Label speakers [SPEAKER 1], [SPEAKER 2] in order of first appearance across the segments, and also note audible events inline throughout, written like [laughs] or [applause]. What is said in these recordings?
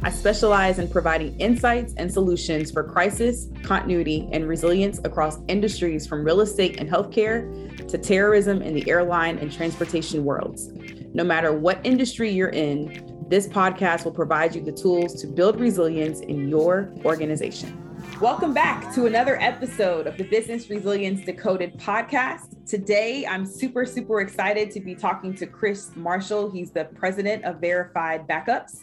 [SPEAKER 1] I specialize in providing insights and solutions for crisis, continuity, and resilience across industries from real estate and healthcare to terrorism in the airline and transportation worlds. No matter what industry you're in, this podcast will provide you the tools to build resilience in your organization. Welcome back to another episode of the Business Resilience Decoded podcast. Today, I'm super, super excited to be talking to Chris Marshall. He's the president of Verified Backups.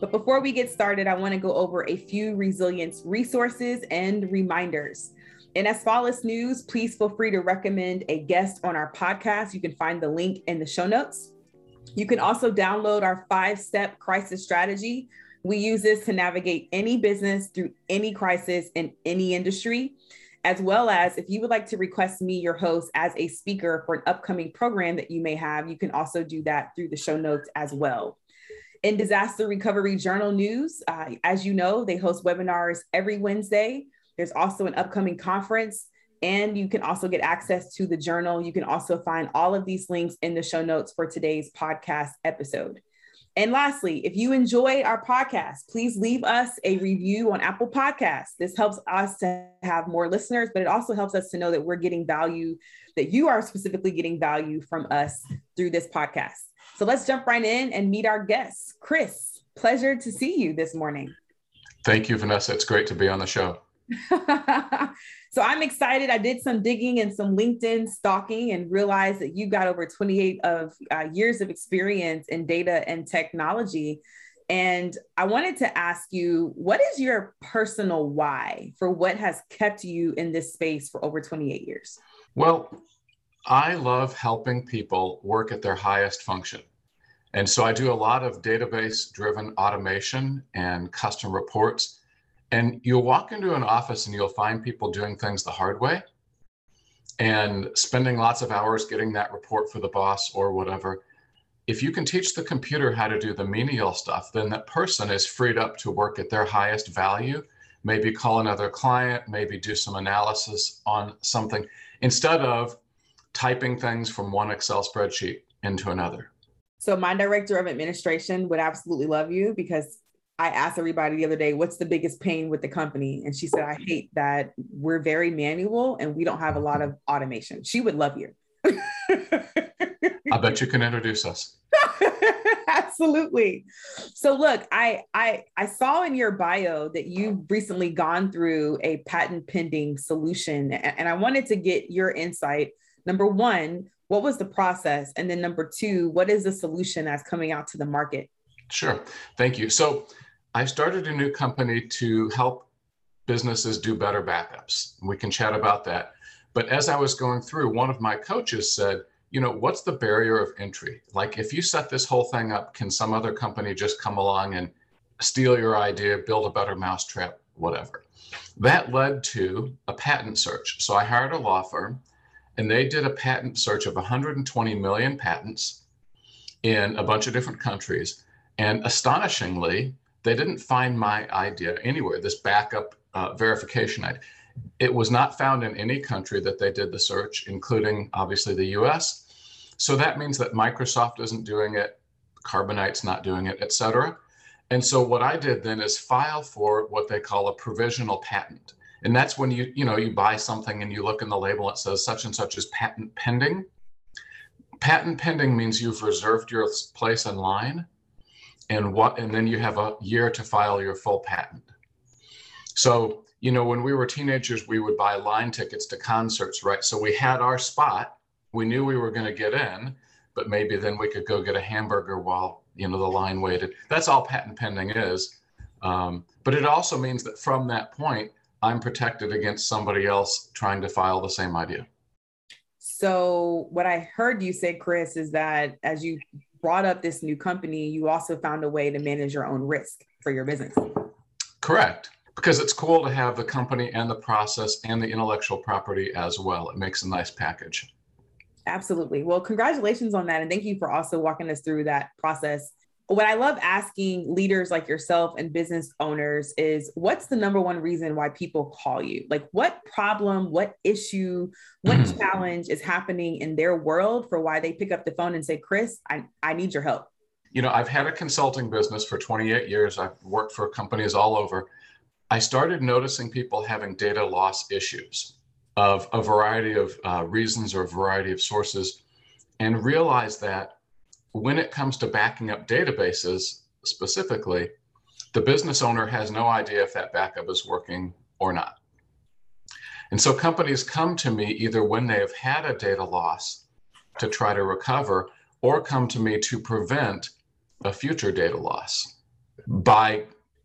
[SPEAKER 1] But before we get started, I want to go over a few resilience resources and reminders. And In Asfalis News, please feel free to recommend a guest on our podcast. You can find the link in the show notes. You can also download our five step crisis strategy. We use this to navigate any business through any crisis in any industry, as well as if you would like to request me, your host, as a speaker for an upcoming program that you may have, you can also do that through the show notes as well. In Disaster Recovery Journal News, uh, as you know, they host webinars every Wednesday. There's also an upcoming conference, and you can also get access to the journal. You can also find all of these links in the show notes for today's podcast episode. And lastly, if you enjoy our podcast, please leave us a review on Apple Podcasts. This helps us to have more listeners, but it also helps us to know that we're getting value, that you are specifically getting value from us through this podcast. So let's jump right in and meet our guests. Chris, pleasure to see you this morning.
[SPEAKER 2] Thank you, Vanessa. It's great to be on the show. [laughs]
[SPEAKER 1] so I'm excited. I did some digging and some LinkedIn stalking and realized that you got over 28 of uh, years of experience in data and technology. And I wanted to ask you, what is your personal why for what has kept you in this space for over 28 years?
[SPEAKER 2] Well, I love helping people work at their highest function. And so I do a lot of database driven automation and custom reports and you'll walk into an office and you'll find people doing things the hard way and spending lots of hours getting that report for the boss or whatever. If you can teach the computer how to do the menial stuff, then that person is freed up to work at their highest value, maybe call another client, maybe do some analysis on something instead of typing things from one Excel spreadsheet into another.
[SPEAKER 1] So my director of administration would absolutely love you because I asked everybody the other day, what's the biggest pain with the company? And she said, I hate that we're very manual and we don't have a lot of automation. She would love you.
[SPEAKER 2] I bet you can introduce us. [laughs]
[SPEAKER 1] Absolutely. So look, I I I saw in your bio that you've recently gone through a patent pending solution and, and I wanted to get your insight. Number 1, what was the process? And then number 2, what is the solution that's coming out to the market?
[SPEAKER 2] Sure. Thank you. So I started a new company to help businesses do better backups. We can chat about that. But as I was going through, one of my coaches said, you know, what's the barrier of entry? Like, if you set this whole thing up, can some other company just come along and steal your idea, build a better mousetrap, whatever? That led to a patent search. So I hired a law firm and they did a patent search of 120 million patents in a bunch of different countries. And astonishingly, they didn't find my idea anywhere, this backup uh, verification idea. It was not found in any country that they did the search, including obviously the US. So that means that Microsoft isn't doing it, Carbonite's not doing it, et cetera. And so what I did then is file for what they call a provisional patent. And that's when you, you know, you buy something and you look in the label, it says such and such is patent pending. Patent pending means you've reserved your place in line and what and then you have a year to file your full patent. So you know when we were teenagers we would buy line tickets to concerts right? So we had our spot. We knew we were going to get in but maybe then we could go get a hamburger while you know the line waited. That's all patent pending is. Um, but it also means that from that point i'm protected against somebody else trying to file the same idea
[SPEAKER 1] so what i heard you say chris is that as you brought up this new company, you also found a way to manage your own risk for your business.
[SPEAKER 2] Correct. because it's cool to have the company and the process and the intellectual property as well. It makes a nice package.
[SPEAKER 1] Absolutely. Well, congratulations on that. And thank you for also walking us through that process. What I love asking leaders like yourself and business owners is what's the number one reason why people call you? Like, what problem, what issue, what mm-hmm. challenge is happening in their world for why they pick up the phone and say, Chris, I, I need your help?
[SPEAKER 2] You know, I've had a consulting business for 28 years, I've worked for companies all over. I started noticing people having data loss issues of a variety of uh, reasons or a variety of sources, and realized that when it comes to backing up databases specifically, the business owner has no idea if that backup is working or not. And so companies come to me either when they have had a data loss to try to recover, or come to me to prevent a future data loss by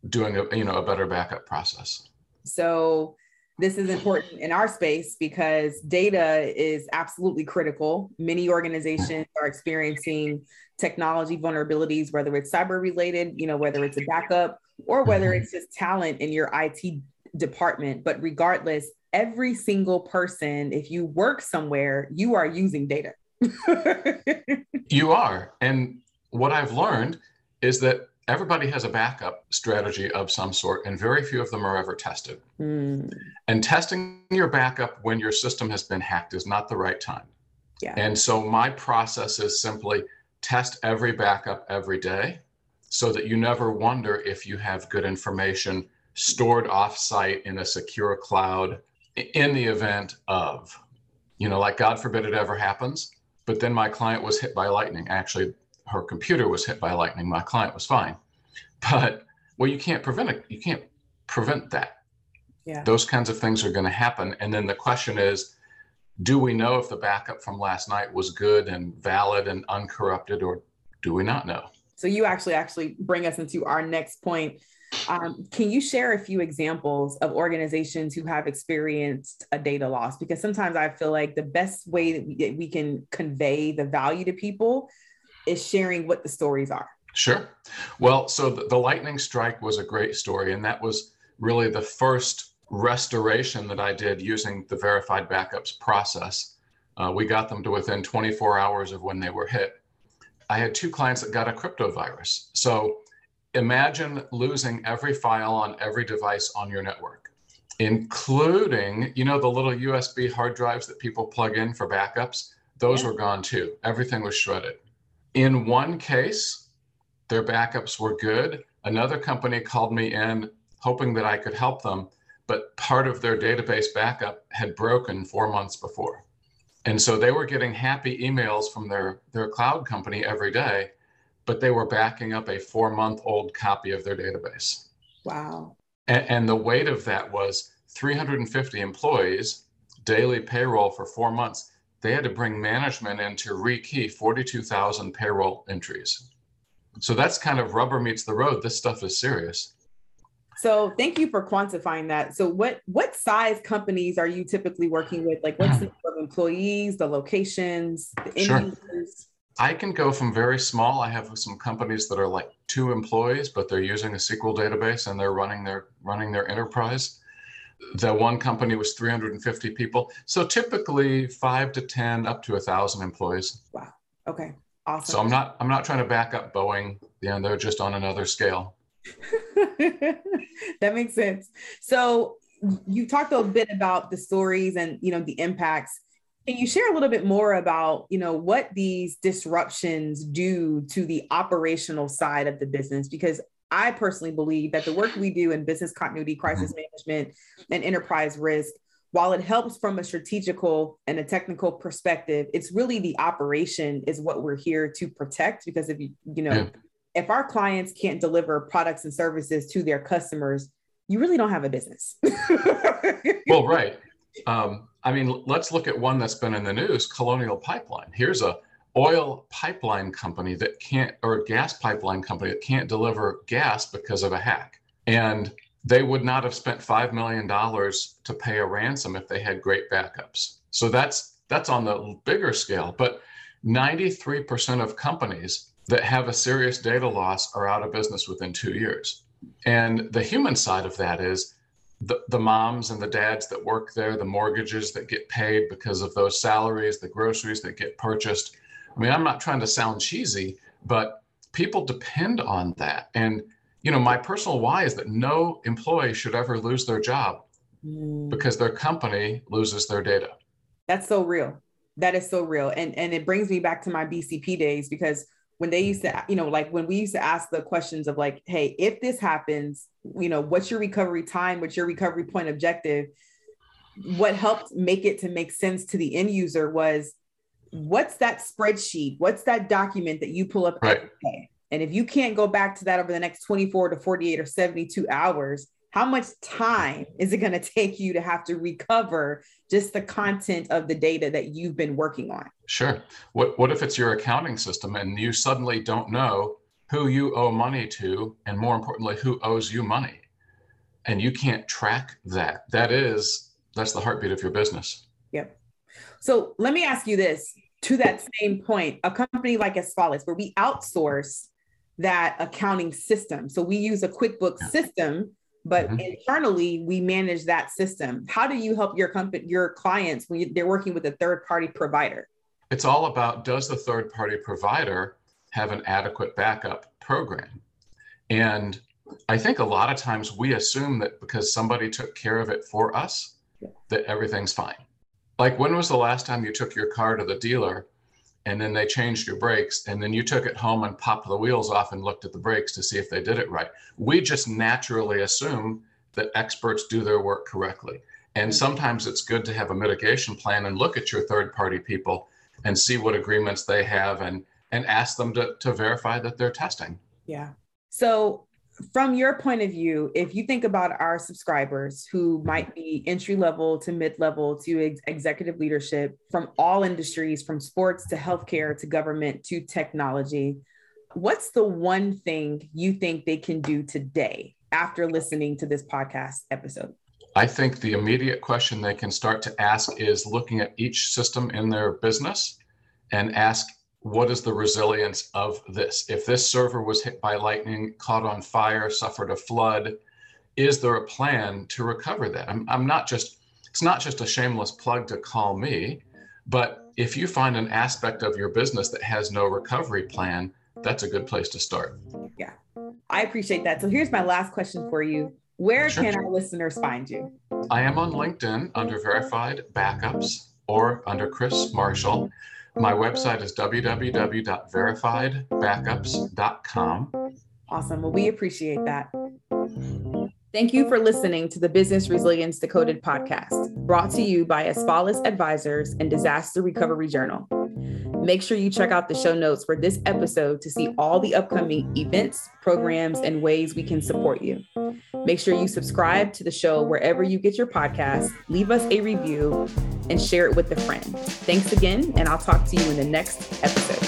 [SPEAKER 2] doing a you know a better backup process.
[SPEAKER 1] So this is important in our space because data is absolutely critical. Many organizations are experiencing technology vulnerabilities, whether it's cyber related, you know, whether it's a backup or whether it's just talent in your IT department. But regardless, every single person, if you work somewhere, you are using data. [laughs]
[SPEAKER 2] you are. And what I've learned is that everybody has a backup strategy of some sort, and very few of them are ever tested. Mm. And testing your backup when your system has been hacked is not the right time. Yeah. And so my process is simply test every backup every day so that you never wonder if you have good information stored offsite in a secure cloud in the event of, you know, like God forbid it ever happens. But then my client was hit by lightning. Actually, her computer was hit by lightning. My client was fine. But well, you can't prevent it. You can't prevent that. Yeah. Those kinds of things are going to happen. And then the question is, do we know if the backup from last night was good and valid and uncorrupted, or do we not know?
[SPEAKER 1] So you actually actually bring us into our next point. Um, can you share a few examples of organizations who have experienced a data loss? Because sometimes I feel like the best way that we, that we can convey the value to people is sharing what the stories are.
[SPEAKER 2] Sure. Well, so the, the, lightning strike was a great story, and that was really the first restoration that I did using the verified backups process. Uh, we got them to within 24 hours of when they were hit. I had two clients that got a crypto virus. So imagine losing every file on every device on your network, including, you know, the little USB hard drives that people plug in for backups. Those yeah. were gone too. Everything was shredded. In one case, their backups were good. Another company called me in hoping that I could help them, but part of their database backup had broken four months before. And so they were getting happy emails from their, their cloud company every day, but they were backing up a four month old copy of their database.
[SPEAKER 1] Wow.
[SPEAKER 2] And, and the weight of that was 350 employees, daily payroll for four months. They had to bring management in to rekey 42,000 payroll entries. So that's kind of rubber meets the road. This stuff is serious.
[SPEAKER 1] So thank you for quantifying that. So what what size companies are you typically working with? Like what's the hmm. number of employees, the locations, the
[SPEAKER 2] sure. Users? I can go from very small. I have some companies that are like two employees, but they're using a SQL database and they're running their running their enterprise. The one company was 350 people. So typically five to 10 up to a thousand employees.
[SPEAKER 1] Wow. Okay. Awesome.
[SPEAKER 2] So I'm not I'm not trying to back up Boeing. Yeah, they're just on another scale. [laughs]
[SPEAKER 1] that makes sense. So you talked a bit about the stories and you know the impacts. Can you share a little bit more about you know what these disruptions do to the operational side of the business? Because I personally believe that the work we do in business continuity, crisis mm-hmm. management, and enterprise risk while it helps from a strategical and a technical perspective, it's really the operation is what we're here to protect. Because if you, you know, yeah. if our clients can't deliver products and services to their customers, you really don't have a business. [laughs]
[SPEAKER 2] well, right. Um, I mean, let's look at one that's been in the news, Colonial Pipeline. Here's a oil pipeline company that can't, or gas pipeline company that can't deliver gas because of a hack. And they would not have spent $5 million to pay a ransom if they had great backups. So that's that's on the bigger scale. But 93% of companies that have a serious data loss are out of business within two years. And the human side of that is the, the moms and the dads that work there, the mortgages that get paid because of those salaries, the groceries that get purchased. I mean, I'm not trying to sound cheesy, but people depend on that. And, you know, my personal why is that no employee should ever lose their job mm. because their company loses their data.
[SPEAKER 1] That's so real. That is so real. And and it brings me back to my BCP days because when they used to, you know, like when we used to ask the questions of like, hey, if this happens, you know, what's your recovery time? What's your recovery point objective? What helped make it to make sense to the end user was what's that spreadsheet? What's that document that you pull up
[SPEAKER 2] right.
[SPEAKER 1] And if you can't go back to that over the next 24 to 48 or 72 hours, how much time is it going [laughs] to take you to have to recover just the content of the data that you've been working on?
[SPEAKER 2] Sure. What what if it's your accounting system and you suddenly don't know who you owe money to and more importantly who owes you money? And you can't track that. That is that's the heartbeat of your business.
[SPEAKER 1] Yep so let me ask you this to that same point a company like Asfalis where we outsource that accounting system. So we use a quickbooks system but mm-hmm. internally we manage that system. How do you help your company your clients when you, they're working with a third party provider?
[SPEAKER 2] It's all about does the third party provider have an adequate backup program? And i think a lot of times we assume that because somebody took care of it for us that everything's fine like when was the last time you took your car to the dealer and then they changed your brakes and then you took it home and popped the wheels off and looked at the brakes to see if they did it right? We just naturally assume that experts do their work correctly. And mm-hmm. sometimes it's good to have a mitigation plan and look at your third party people and see what agreements they have and and ask them to, to verify that they're testing.
[SPEAKER 1] Yeah. So from your point of view, if you think about our subscribers who might be entry level to mid level to ex- executive leadership from all industries, from sports to healthcare to government to technology, what's the one thing you think they can do today after listening to this podcast episode?
[SPEAKER 2] I think the immediate question they can start to ask is looking at each system in their business and ask what is the resilience of this? If this server was hit by lightning, caught on fire, suffered a flood, is there a plan to recover that? I'm, I'm not just, it's not just a shameless plug to call me, but if you find an aspect of your business that has no recovery plan, that's a good place to start.
[SPEAKER 1] Yeah, I appreciate that. So here's my last question for you. Where sure, can our listeners find you?
[SPEAKER 2] I am on LinkedIn under Verified Backups or under Chris Marshall. My website is www.verifiedbackups.com.
[SPEAKER 1] Awesome. Well, we appreciate that. Thank you for listening to the Business Resilience Decoded podcast, brought to you by Asfalis Advisors and Disaster Recovery Journal. Make sure you check out the show notes for this episode to see all the upcoming events, programs, and ways we can support you. Make sure you subscribe to the show wherever you get your podcast, leave us a review, and share it with a friend. Thanks again, and I'll talk to you in the next episode.